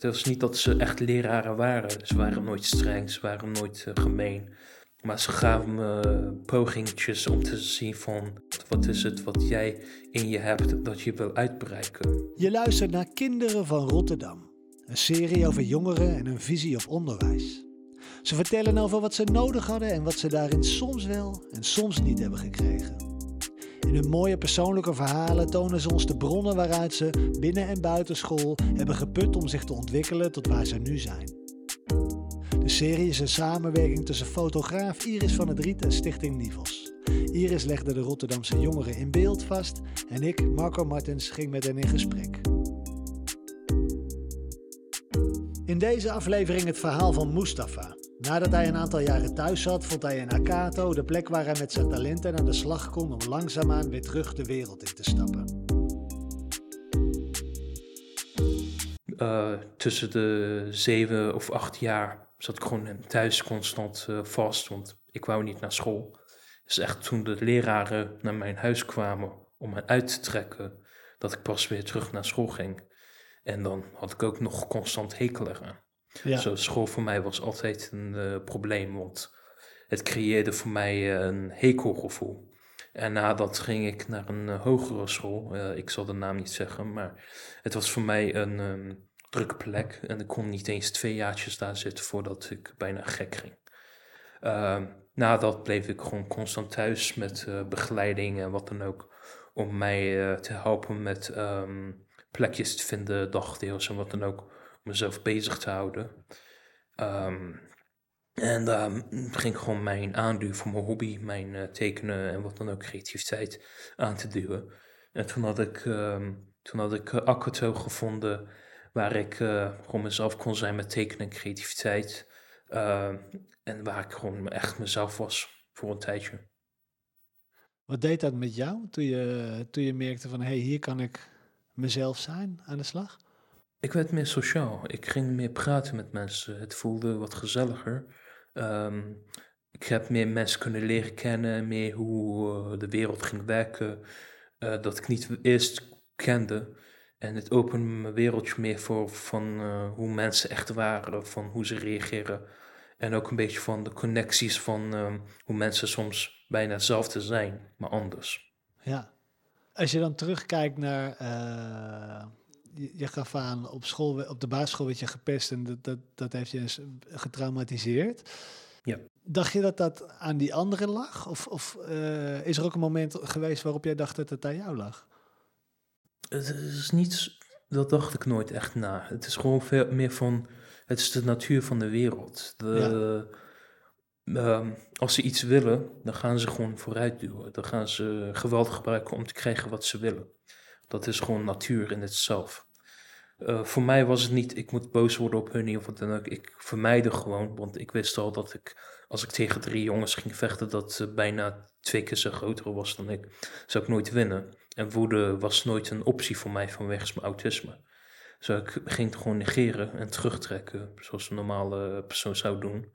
Het was niet dat ze echt leraren waren. Ze waren nooit streng, ze waren nooit uh, gemeen. Maar ze gaven me pogingetjes om te zien van wat is het wat jij in je hebt dat je wil uitbereiken. Je luistert naar Kinderen van Rotterdam. Een serie over jongeren en hun visie op onderwijs. Ze vertellen over wat ze nodig hadden en wat ze daarin soms wel en soms niet hebben gekregen. In hun mooie persoonlijke verhalen tonen ze ons de bronnen waaruit ze binnen en buiten school hebben geput om zich te ontwikkelen tot waar ze nu zijn. De serie is een samenwerking tussen fotograaf Iris van het Riet en Stichting Nivels. Iris legde de Rotterdamse jongeren in beeld vast en ik, Marco Martens, ging met hen in gesprek. In deze aflevering het verhaal van Mustafa. Nadat hij een aantal jaren thuis zat, vond hij in Akato de plek waar hij met zijn talenten aan de slag kon om langzaamaan weer terug de wereld in te stappen. Uh, tussen de zeven of acht jaar zat ik gewoon thuis constant uh, vast, want ik wou niet naar school. Dus echt toen de leraren naar mijn huis kwamen om me uit te trekken, dat ik pas weer terug naar school ging. En dan had ik ook nog constant hekelen aan. Zo, school voor mij was altijd een uh, probleem, want het creëerde voor mij uh, een hekelgevoel. En nadat ging ik naar een uh, hogere school. ik zal de naam niet zeggen, maar het was voor mij een um, drukke plek. En ik kon niet eens twee jaartjes daar zitten voordat ik bijna gek ging. Ehm, nadat bleef ik gewoon constant thuis met begeleiding en wat dan ook. Om mij te helpen met um, plekjes te vinden, dagdeels en wat dan ook mezelf bezig te houden. Ehm, en daar ging ik gewoon mijn aanduwen voor mijn hobby, mijn uh, tekenen en wat dan ook creativiteit aan te duwen. En toen had ik, uh, toen had ik uh, gevonden waar ik uh, gewoon mezelf kon zijn met tekenen en creativiteit. Ehm, en waar ik gewoon echt mezelf was voor een tijdje. Wat deed dat met jou toen je, toen je merkte van hé, hey, hier kan ik mezelf zijn aan de slag? Ik werd meer sociaal. Ik ging meer praten met mensen. Het voelde wat gezelliger. Ehm, ik heb meer mensen kunnen leren kennen, meer hoe uh, de wereld ging werken, uh, dat ik niet eerst kende. En het opende mijn wereldje meer voor van uh, hoe mensen echt waren, van hoe ze reageren. En ook een beetje van de connecties van um, hoe mensen soms bijna hetzelfde zijn, maar anders. Ja. Als je dan terugkijkt naar je gaf aan, op, school, op de basisschool werd je gepest en dat, dat, dat heeft je getraumatiseerd. Ja. Dacht je dat dat aan die anderen lag? Of, of uh, is er ook een moment geweest waarop jij dacht dat het aan jou lag? Het is niet, dat dacht ik nooit echt na. Het is gewoon veel meer van, het is de natuur van de wereld. De, ja. um, als ze iets willen, dan gaan ze gewoon vooruit duwen. Dan gaan ze geweld gebruiken om te krijgen wat ze willen. Dat is gewoon natuur in het zelf. Uh, voor mij was het niet, ik moet boos worden op hun of wat dan ook. Ik vermijdde gewoon, want ik wist al dat ik, als ik tegen drie jongens ging vechten, dat bijna twee keer zo groter was dan ik, zou ik nooit winnen. En woede was nooit een optie voor mij vanwege mijn autisme. Dus ik ging het gewoon negeren en terugtrekken, zoals een normale persoon zou doen.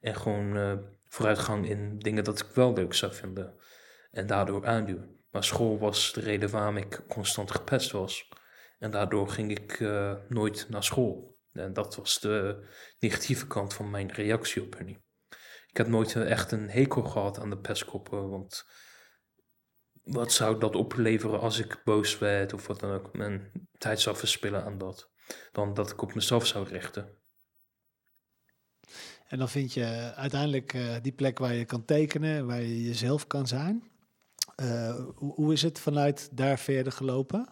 En gewoon uh, vooruitgang in dingen dat ik wel leuk zou vinden. En daardoor aanduwen. Maar school was de reden waarom ik constant gepest was. En daardoor ging ik uh, nooit naar school. En dat was de negatieve kant van mijn reactie op hun. Ik heb nooit echt een hekel gehad aan de pestkoppen, want wat zou dat opleveren als ik boos werd of wat dan ook, mijn tijd zou verspillen aan dat, dan dat ik op mezelf zou richten. En dan vind je uiteindelijk uh, die plek waar je kan tekenen, waar je jezelf kan zijn. Uh, hoe, is het vanuit daar verder gelopen?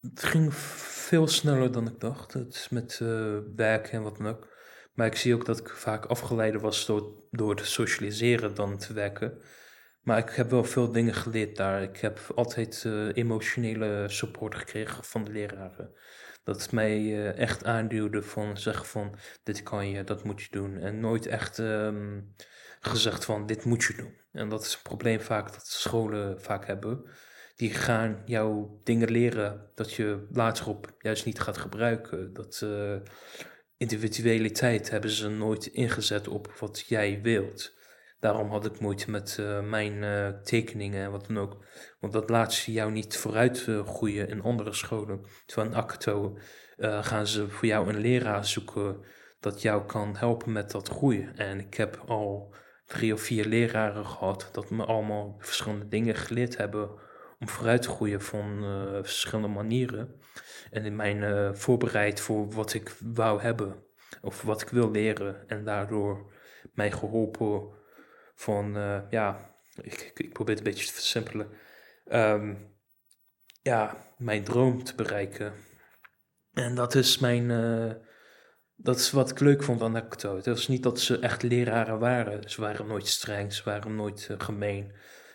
Het ging veel sneller dan ik dacht. Het is met uh, werken en wat dan. Maar ik zie ook dat ik vaak afgeleid was door, door te socialiseren dan te werken. Maar ik heb wel veel dingen geleerd daar. Ik heb altijd uh, emotionele support gekregen van de leraren. Dat mij echt aanduwde van zeggen van dit kan je, dat moet je doen. En nooit echt um, gezegd van dit moet je doen. En dat is een probleem vaak dat scholen vaak hebben die gaan jou dingen leren dat je later op juist niet gaat gebruiken. Dat uh, individualiteit hebben ze nooit ingezet op wat jij wilt. Daarom had ik moeite met uh, mijn uh, tekeningen en wat dan ook. Want dat laat ze jou niet vooruit groeien in andere scholen. Terwijl in eh, gaan ze voor jou een leraar zoeken dat jou kan helpen met dat groeien. En ik heb al drie of vier leraren gehad dat me allemaal verschillende dingen geleerd hebben om vooruit te groeien van eh, verschillende manieren. En in mijn eh, voorbereid voor wat ik wou hebben of wat ik wil leren. En daardoor mij geholpen van, eh, ja, ik, probeer het een beetje te versimpelen. Ehm, ja, mijn droom te bereiken. En dat is mijn, dat is wat ik leuk vond aan. Het was niet dat ze echt leraren waren. Ze waren nooit streng, ze waren nooit eh, gemeen.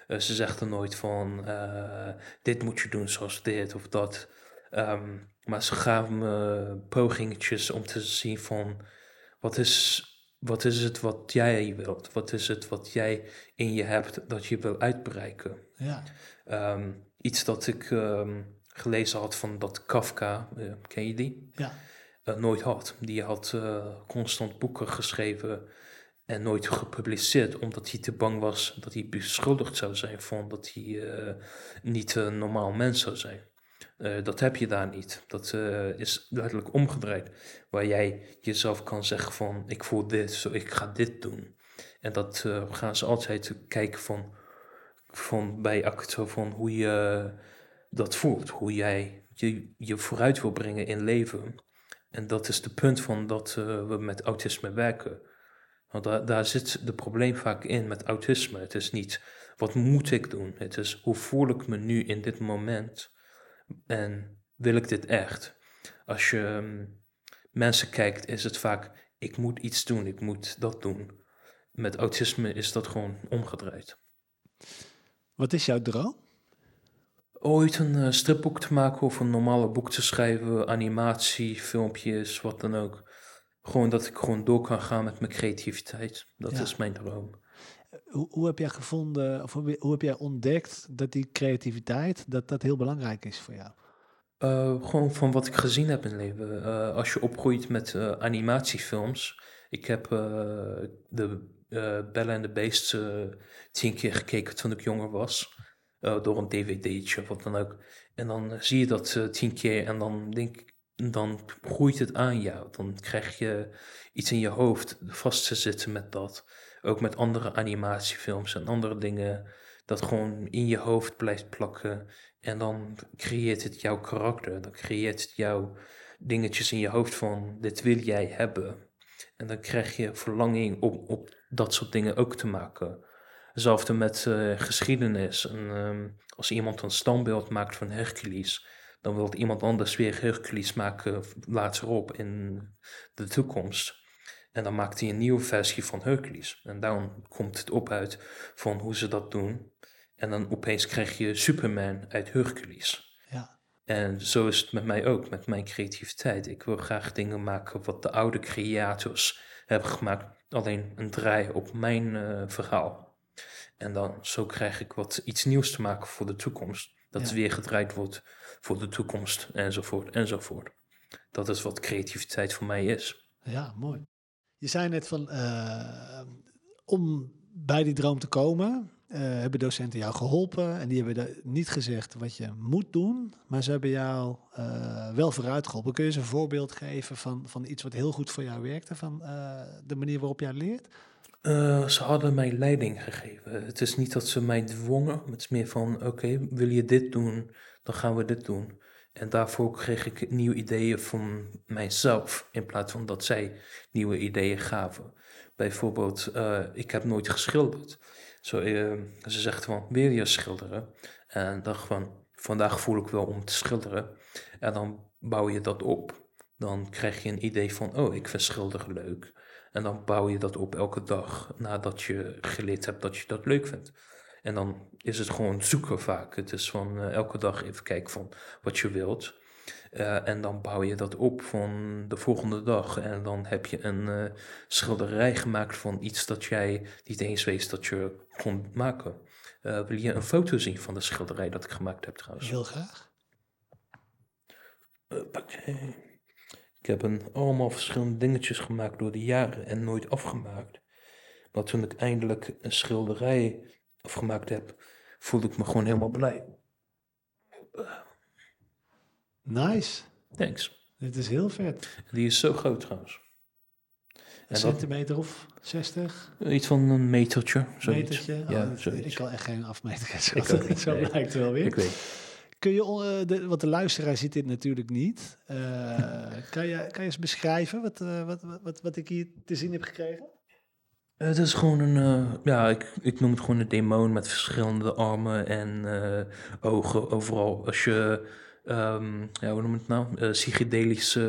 Eh, ze zegden nooit van, eh, dit moet je doen zoals dit of dat. Ehm, maar ze gaven me pogingetjes om te zien van, wat is, wat is het wat jij wilt? Wat is het wat jij in je hebt dat je wil uitbereiken? Ja. Ehm, iets dat ik ehm, gelezen had van dat Kafka, ken je die? Ja. Eh, nooit had. Die had eh, constant boeken geschreven en nooit gepubliceerd, omdat hij te bang was dat hij beschuldigd zou zijn van dat hij eh, niet een normaal mens zou zijn. Dat heb je daar niet. Dat is duidelijk omgedraaid. Waar jij jezelf kan zeggen van ik voel dit, zo ik ga dit doen. En dat gaan ze altijd kijken van, van bij acto van hoe je dat voelt. Hoe jij je, je vooruit wil brengen in leven. En dat is de punt van dat eh, we met autisme werken. Want daar, daar zit de probleem vaak in met autisme. Het is niet wat moet ik doen. Het is hoe voel ik me nu in dit moment. En wil ik dit echt? Als je ehm, mensen kijkt, is het vaak ik moet iets doen, ik moet dat doen. Met autisme is dat gewoon omgedraaid. Wat is jouw droom? Ooit een eh, stripboek te maken of een normale boek te schrijven, animatie, filmpjes, wat dan ook. Gewoon dat ik gewoon door kan gaan met mijn creativiteit. Dat Ja. is mijn droom. Hoe, hoe heb jij gevonden, of hoe, hoe heb jij ontdekt dat die creativiteit, dat dat heel belangrijk is voor jou? Eh, gewoon van wat ik gezien heb in het leven. Eh, als je opgroeit met animatiefilms. Ik heb de Bella en de Beast eh, tien keer gekeken toen ik jonger was. Eh, door een dvd'tje of wat dan ook. En dan eh, zie je dat eh, tien keer en dan denk ik, dan groeit het aan jou. Dan krijg je iets in je hoofd vast te zitten met dat. Ook met andere animatiefilms en andere dingen. Dat gewoon in je hoofd blijft plakken. En dan creëert het jouw karakter. Dan creëert het jouw dingetjes in je hoofd van dit wil jij hebben. En dan krijg je verlanging om op dat soort dingen ook te maken. Hetzelfde met eh, geschiedenis. En, ehm, als iemand een standbeeld maakt van Hercules, dan wil iemand anders weer Hercules maken later op in de toekomst. En dan maakt hij een nieuwe versie van Hercules. En dan komt het op uit van hoe ze dat doen. En dan opeens krijg je Superman uit Hercules. Ja. En zo is het met mij ook, met mijn creativiteit. Ik wil graag dingen maken wat de oude creators hebben gemaakt. Alleen een draai op mijn eh, verhaal. En dan zo krijg ik wat iets nieuws te maken voor de toekomst. Dat Ja. weer gedraaid wordt voor de toekomst, enzovoort, enzovoort. Dat is wat creativiteit voor mij is. Ja, mooi. Je zei net van, eh, om bij die droom te komen, eh, hebben docenten jou geholpen. En die hebben niet gezegd wat je moet doen, maar ze hebben jou eh, wel vooruit geholpen. Kun je eens een voorbeeld geven van, van iets wat heel goed voor jou werkte, van de manier waarop jij leert? Eh, ze hadden mij leiding gegeven. Het is niet dat ze mij dwongen. Het is meer van, oké, wil je dit doen, dan gaan we dit doen. En daarvoor kreeg ik nieuwe ideeën van mijzelf, in plaats van dat zij nieuwe ideeën gaven. Bijvoorbeeld, eh, ik heb nooit geschilderd. Zo, eh, ze zegt van, wil je schilderen? En dacht van, vandaag voel ik wel om te schilderen. En dan bouw je dat op. Dan krijg je een idee van, oh, ik vind schilderen leuk. En dan bouw je dat op elke dag nadat je geleerd hebt dat je dat leuk vindt. En dan is het gewoon zoeken vaak. Het is van eh, elke dag even kijken van wat je wilt. Eh, en dan bouw je dat op van de volgende dag. En dan heb je een eh, schilderij gemaakt van iets dat jij niet eens wist dat je kon maken. Wil je een foto zien van de schilderij dat ik gemaakt heb trouwens? Heel graag. Hoppakee. Ik heb een, allemaal verschillende dingetjes gemaakt door de jaren en nooit afgemaakt. Maar toen ik eindelijk een schilderij afgemaakt heb, voelde ik me gewoon helemaal blij. Nice. Thanks. Dit is heel vet. Die is zo groot trouwens. Een En dat, centimeter of 60? iets van een metertje. Zoiets. Metertje? Oh, Ja, dat- zoiets. ik kan echt geen afmeten. Zo, zo nee. blijkt wel weer. Ik weet. Kun je, eh, de, want de luisteraar ziet dit natuurlijk niet. Eh, kan, je, kan je eens beschrijven wat, eh, wat, wat, wat, wat ik hier te zien heb gekregen? Het is gewoon een, ja, ik, ik noem het gewoon een demon met verschillende armen en ogen overal. Als je, ehm, ja, hoe noem het nou, psychedelische,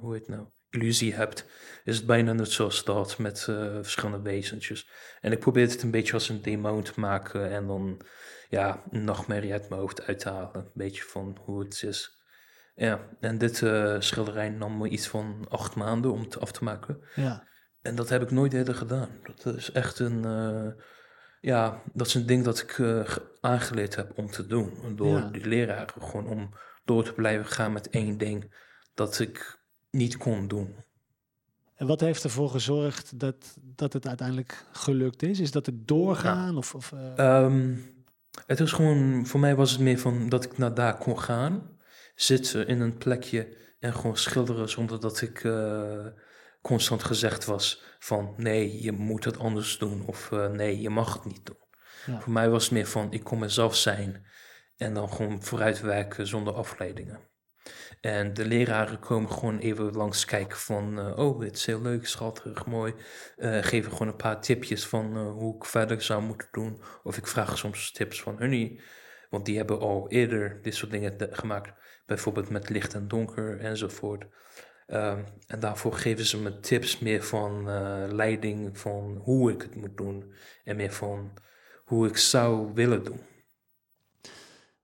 hoe heet het nou, illusie hebt, is het bijna net zoals dat met verschillende wezentjes. En ik probeer het een beetje als een demon te maken en dan, ja, een nachtmerrie uit mijn hoofd uit te halen. Een beetje van hoe het is. Ja, en dit eh, schilderij nam me iets van acht maanden om het af te maken. Ja. En dat heb ik nooit eerder gedaan. Dat is echt een, eh, ja, dat is een ding dat ik eh, ge- aangeleerd heb om te doen. Door Ja. die leraren gewoon om door te blijven gaan met één ding dat ik niet kon doen. En wat heeft ervoor gezorgd dat, dat het uiteindelijk gelukt is? Is dat het doorgaan? Of, of, eh, Ehm, het is gewoon, voor mij was het meer van dat ik naar daar kon gaan, zitten in een plekje en gewoon schilderen zonder dat ik eh, constant gezegd was van nee, je moet het anders doen of eh, nee, je mag het niet doen. Ja. Voor mij was het meer van ik kon mezelf zijn en dan gewoon vooruitwerken zonder afleidingen. En de leraren komen gewoon even langs kijken van, eh, oh, dit is heel leuk, schattig, mooi. Eh, geven gewoon een paar tipjes van eh, hoe ik verder zou moeten doen. Of ik vraag soms tips van hunnie, want die hebben al eerder dit soort dingen gemaakt. Bijvoorbeeld met licht en donker enzovoort. Ehm, en daarvoor geven ze me tips meer van leiding van hoe ik het moet doen. En meer van hoe ik zou willen doen.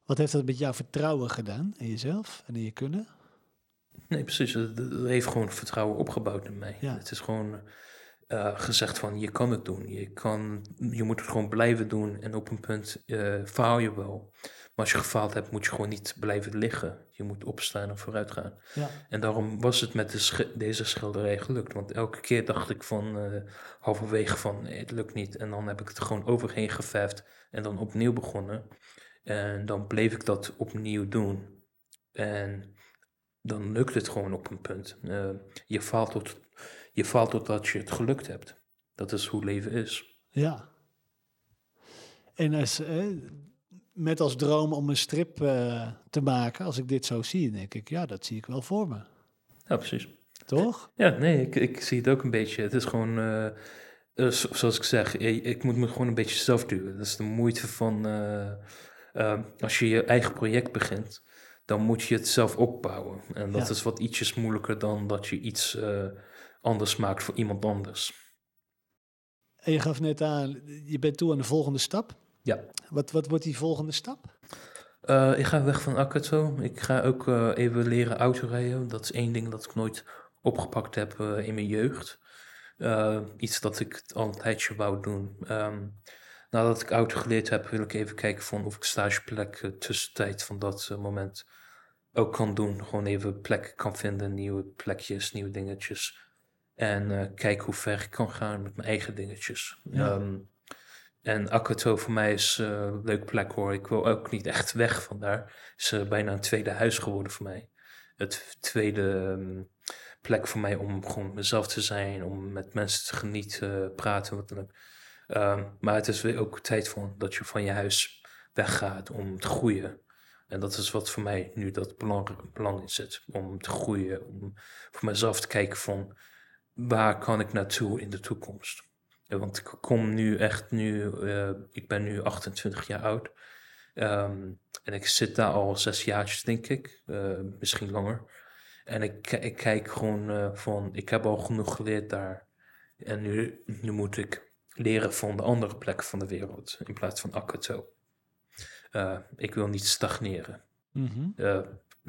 Wat heeft dat met jouw vertrouwen gedaan in jezelf en in je kunnen? Nee, precies. Het heeft gewoon vertrouwen opgebouwd in mij. Ja. Het is gewoon eh, gezegd van je kan het doen. Je, kan, je moet het gewoon blijven doen. En op een punt eh, faal je wel. Maar als je gefaald hebt, moet je gewoon niet blijven liggen. Je moet opstaan en vooruit gaan. Ja. En daarom was het met de deze schilderij gelukt. Want elke keer dacht ik van eh, halverwege van nee, het lukt niet. En dan heb ik het gewoon overheen geverfd en dan opnieuw begonnen. En dan bleef ik dat opnieuw doen. En dan lukt het gewoon op een punt. Eh, je, faalt tot, je faalt totdat je het gelukt hebt. Dat is hoe leven is. Ja. En als, eh, met als droom om een strip eh, te maken, als ik dit zo zie, denk ik, ja, dat zie ik wel voor me. Ja, precies. Toch? Ja, nee, ik, ik zie het ook een beetje. Het is gewoon, eh, eh, zo- zoals ik zeg, ik, ik moet me gewoon een beetje zelf duwen. Dat is de moeite van, eh, eh, als je je eigen project begint, dan moet je het zelf opbouwen. En dat Ja. is wat ietsjes moeilijker dan dat je iets eh, anders maakt voor iemand anders. En je gaf net aan, je bent toe aan de volgende stap. Ja. Wat, wat wordt die volgende stap? Eh, ik ga weg van Akato. Ik ga ook eh, even leren autorijden. Dat is één ding dat ik nooit opgepakt heb in mijn jeugd. Iets dat ik al een tijdje wou doen. Ehm, nadat ik auto geleerd heb, wil ik even kijken van of ik stageplek eh, tussentijd van dat eh, moment ook kan doen. Gewoon even plekken kan vinden, nieuwe plekjes, nieuwe dingetjes. En eh, kijken hoe ver ik kan gaan met mijn eigen dingetjes. Ja. Ehm, en Akato voor mij is een leuk plek hoor. Ik wil ook niet echt weg van daar. Het is bijna een tweede huis geworden voor mij. Het tweede ehm, plek voor mij om gewoon mezelf te zijn, om met mensen te genieten, praten, wat dan ook. Ehm, maar het is weer ook tijd voor dat je van je huis weggaat om te groeien. En dat is wat voor mij nu dat belang, belang in zit. Om te groeien, om voor mezelf te kijken van waar kan ik naartoe in de toekomst. Want ik kom nu echt nu, eh, ik ben nu 28 jaar oud. Ehm, en ik zit daar al zes jaartjes, denk ik. eh, misschien langer. En ik, ik kijk gewoon eh, van, ik heb al genoeg geleerd daar. En nu, nu moet ik leren van de andere plekken van de wereld. In plaats van Akato. Eh, ik wil niet stagneren. Mhm. Eh,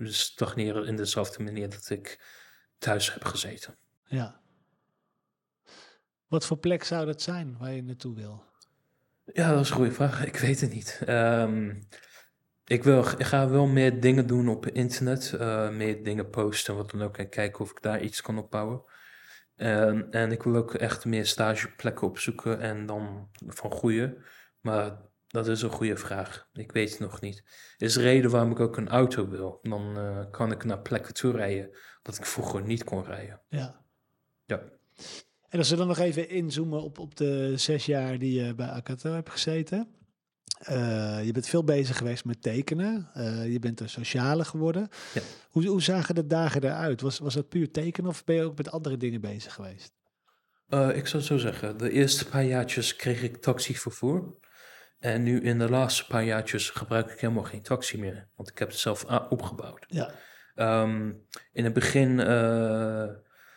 stagneren in dezelfde manier dat ik thuis heb gezeten. Ja. Wat voor plek zou dat zijn waar je naartoe wil? Ja, dat is een goede vraag. Ik weet het niet. Ehm, ik, wil, ik ga wel meer dingen doen op internet. eh, meer dingen posten, wat dan ook. En kijken of ik daar iets kan opbouwen. Ehm, en ik wil ook echt meer stageplekken opzoeken en dan van groeien. Maar Dat is een goede vraag. Ik weet het nog niet. is de reden waarom ik ook een auto wil. Dan eh, kan ik naar plekken toe rijden dat ik vroeger niet kon rijden. Ja. Ja. En als we dan nog even inzoomen op, op de zes jaar die je bij Akato hebt gezeten. Eh, je bent veel bezig geweest met tekenen. Eh, je bent een sociale geworden. Ja. Hoe, hoe zagen de dagen eruit? Was, was dat puur tekenen of ben je ook met andere dingen bezig geweest? Eh, ik zou het zo zeggen, de eerste paar jaartjes kreeg ik taxivervoer. En nu in de laatste paar jaartjes gebruik ik helemaal geen taxi meer. Want ik heb het zelf a- opgebouwd. Ja. Ehm, in het begin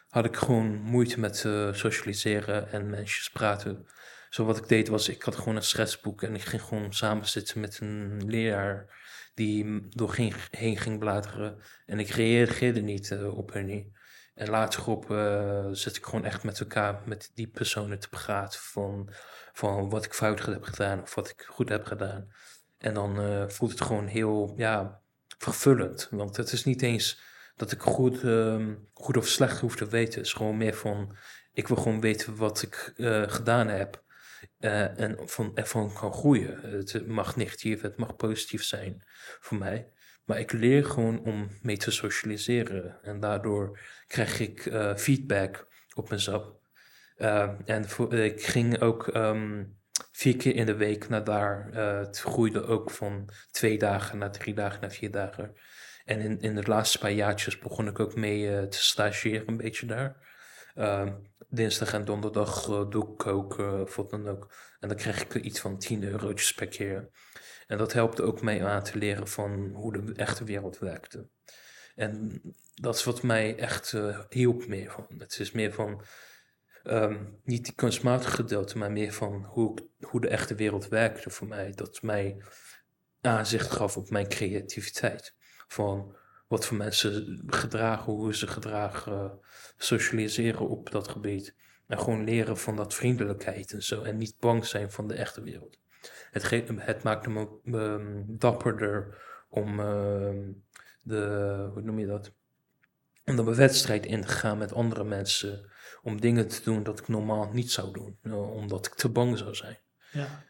had ik gewoon moeite met socialiseren en mensen praten. Zo wat ik deed was, ik had gewoon een stressboek en ik ging gewoon samen zitten met een leraar die door ging, heen ging bladeren. En ik reageerde niet eh, op niet. En later op eh, zit ik gewoon echt met elkaar, met die personen te praten van, van wat ik fout heb gedaan of wat ik goed heb gedaan. En dan eh, voelt het gewoon heel, ja, vervullend. Want het is niet eens dat ik goed, ehm, goed of slecht hoef te weten. Het is gewoon meer van, ik wil gewoon weten wat ik gedaan heb. Eh, en van, ervan kan groeien. Het mag negatief, het mag positief zijn voor mij. Maar ik leer gewoon om mee te socialiseren. En daardoor krijg ik eh, feedback op mezelf. Eh, en ik ging ook ehm, vier keer in de week naar daar. Het groeide ook van twee dagen naar drie dagen naar vier dagen. En in, in de laatste paar jaartjes begon ik ook mee te stagiëren, een beetje daar. Ehm, dinsdag en donderdag eh, doe ik koken, of wat dan ook. En dan krijg ik iets van 10 eurotjes per keer. En dat helpt ook mij aan te leren van hoe de echte wereld werkte. En dat is wat mij echt eh, hielp meer van. Het is meer van, ehm, niet die kunstmatige gedeelte, maar meer van hoe, hoe de echte wereld werkte voor mij. Dat mij aanzicht gaf op mijn creativiteit. Van wat voor mensen gedragen, hoe ze gedragen, socialiseren op dat gebied. En gewoon leren van dat vriendelijkheid en zo. En niet bang zijn van de echte wereld. Het, ge- het maakte me ehm, dapperder om ehm, de, hoe noem je dat? Om de wedstrijd in te gaan met andere mensen. Om dingen te doen dat ik normaal niet zou doen. eh, omdat ik te bang zou zijn. Ja.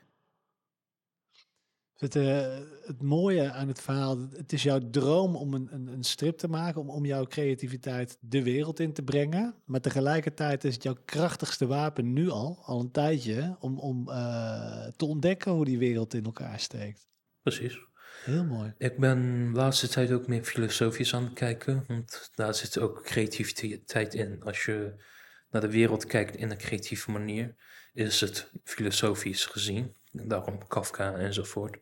Het, eh, het mooie aan het verhaal, het is jouw droom om een, een, een strip te maken, om, om jouw creativiteit de wereld in te brengen. Maar tegelijkertijd is het jouw krachtigste wapen nu al, al een tijdje, om, om eh, te ontdekken hoe die wereld in elkaar steekt. Precies. Heel mooi. Ik ben de laatste tijd ook meer filosofisch aan het kijken, want daar zit ook creativiteit in. Als je naar de wereld kijkt in een creatieve manier, is het filosofisch gezien. Daarom Kafka enzovoort.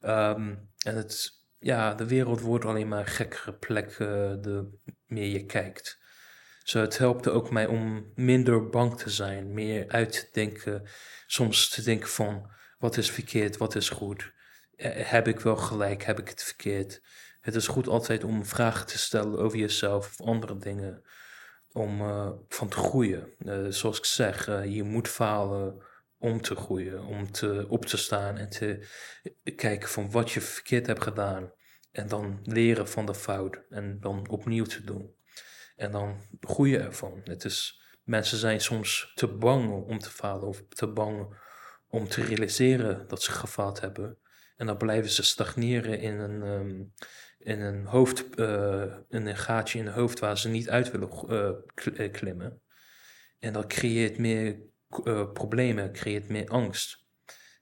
Ehm, en het, ja, de wereld wordt alleen maar gekkere plek de meer je kijkt. Zo, het helpt ook mij om minder bang te zijn, meer uit te denken, soms te denken van wat is verkeerd, wat is goed. Eh, heb ik wel gelijk, heb ik het verkeerd? Het is goed altijd om vragen te stellen over jezelf of andere dingen, om eh, van te groeien. Eh, zoals ik zeg, je moet falen om te groeien, om te, op te staan en te kijken van wat je verkeerd hebt gedaan. En dan leren van de fout en dan opnieuw te doen. En dan groeien ervan. Het is, mensen zijn soms te bang om te falen of te bang om te realiseren dat ze gefaald hebben. En dan blijven ze stagneren in een, ehm, in een, hoofd, eh, in een gaatje in het hoofd waar ze niet uit willen eh, eh, klimmen. En dat creëert meer eh, problemen, creëert meer angst.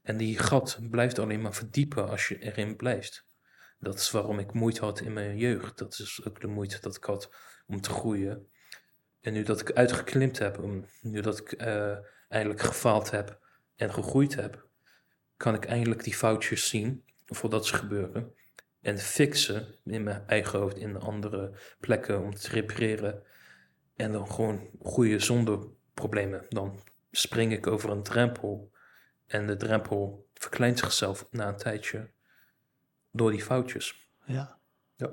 En die gat blijft alleen maar verdiepen als je erin blijft. Dat is waarom ik moeite had in mijn jeugd. Dat is ook de moeite dat ik had om te groeien. En nu dat ik uitgeklimd heb, nu dat ik eh, eindelijk gefaald heb en gegroeid heb, kan ik eindelijk die foutjes zien voordat ze gebeuren. En fixen in mijn eigen hoofd, in andere plekken om te repareren. En dan gewoon groeien zonder problemen. Dan spring ik over een drempel. En de drempel verkleint zichzelf na een tijdje door die foutjes. Ja. Ja.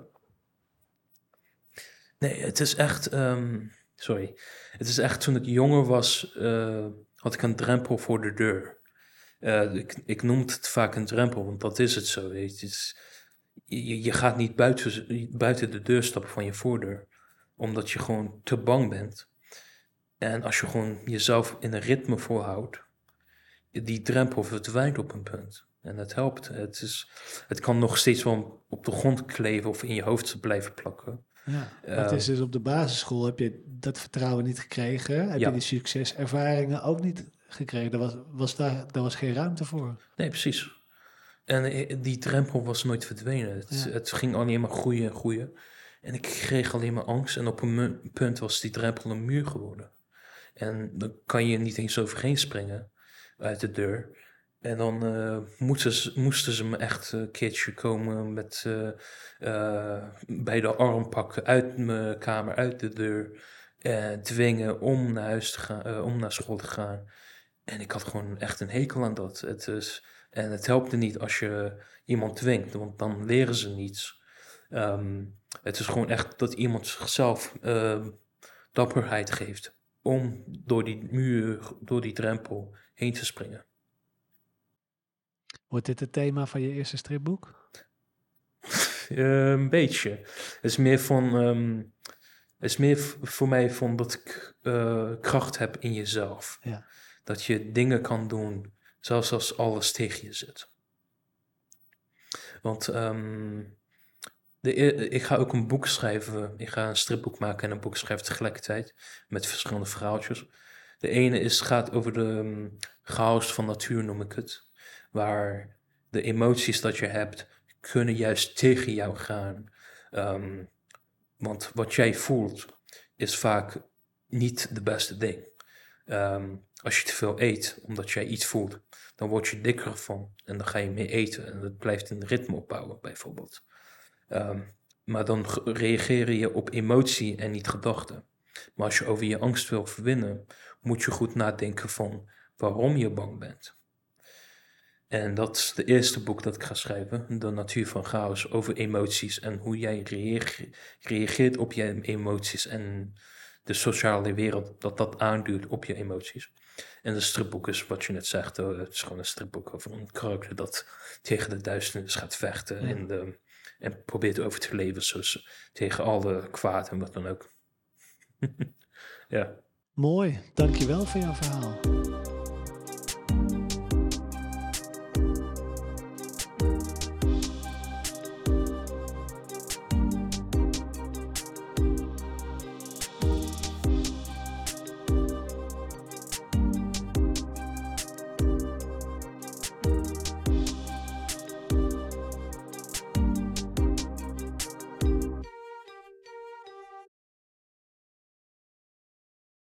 Nee, het is echt. ehm, sorry. Het is echt toen ik jonger was, eh, had ik een drempel voor de deur. Eh, ik, ik noem het vaak een drempel, want dat is het zo. Weet je. Het is, je, je gaat niet buiten, buiten de deur stappen van je voordeur, omdat je gewoon te bang bent. En als je gewoon jezelf in een ritme voorhoudt, die drempel verdwijnt op een punt. En het helpt. Het, is, het kan nog steeds wel op de grond kleven of in je hoofd blijven plakken. Ja, het is dus op de basisschool heb je dat vertrouwen niet gekregen. Heb Ja. je die succeservaringen ook niet gekregen. Daar was, was daar, daar was geen ruimte voor. Nee, precies. En eh, die drempel was nooit verdwenen. Het, Ja. het ging alleen maar groeien en groeien. En ik kreeg alleen maar angst. En op een punt was die drempel een muur geworden. En dan kan je niet eens overheen springen uit de deur. En dan eh, moesten, ze, moesten ze me echt een keertje komen met eh, eh, bij de arm pakken uit mijn kamer, uit de deur. En dwingen om naar huis te gaan, eh, om naar school te gaan. En ik had gewoon echt een hekel aan dat. Het is, en het helpt er niet als je iemand dwingt, want dan leren ze niets. Ehm, het is gewoon echt dat iemand zichzelf dapperheid geeft om door die muur, door die drempel heen te springen. Wordt dit het thema van je eerste stripboek? Eh, een beetje. Het is meer van. ehm, het is meer voor mij van dat ik eh, kracht heb in jezelf. Ja. Dat je dingen kan doen, zelfs als alles tegen je zit. Want ehm, e- ik ga ook een boek schrijven. Ik ga een stripboek maken en een boek schrijven tegelijkertijd. Met verschillende verhaaltjes. De ene is, gaat over de ehm, chaos van natuur, noem ik het. Waar de emoties dat je hebt, kunnen juist tegen jou gaan. Ehm, want wat jij voelt, is vaak niet de beste ding. Ehm, als je te veel eet, omdat jij iets voelt, dan word je dikker van. En dan ga je meer eten. En dat blijft een ritme opbouwen, bijvoorbeeld. Ehm, maar dan ge- reageer je op emotie en niet gedachten. Maar als je over je angst wil verwinnen, moet je goed nadenken van waarom je bang bent. En dat is het eerste boek dat ik ga schrijven, De Natuur van Chaos, over emoties en hoe jij reage- reageert op je emoties en de sociale wereld dat dat aanduurt op je emoties. En de stripboek is wat je net zegt, eh, het is gewoon een stripboek over een karakter dat tegen de duisternis gaat vechten Ja. en, de, en probeert over te leven zoals tegen alle kwaad en wat dan ook. ja. Mooi, dankjewel voor jouw verhaal.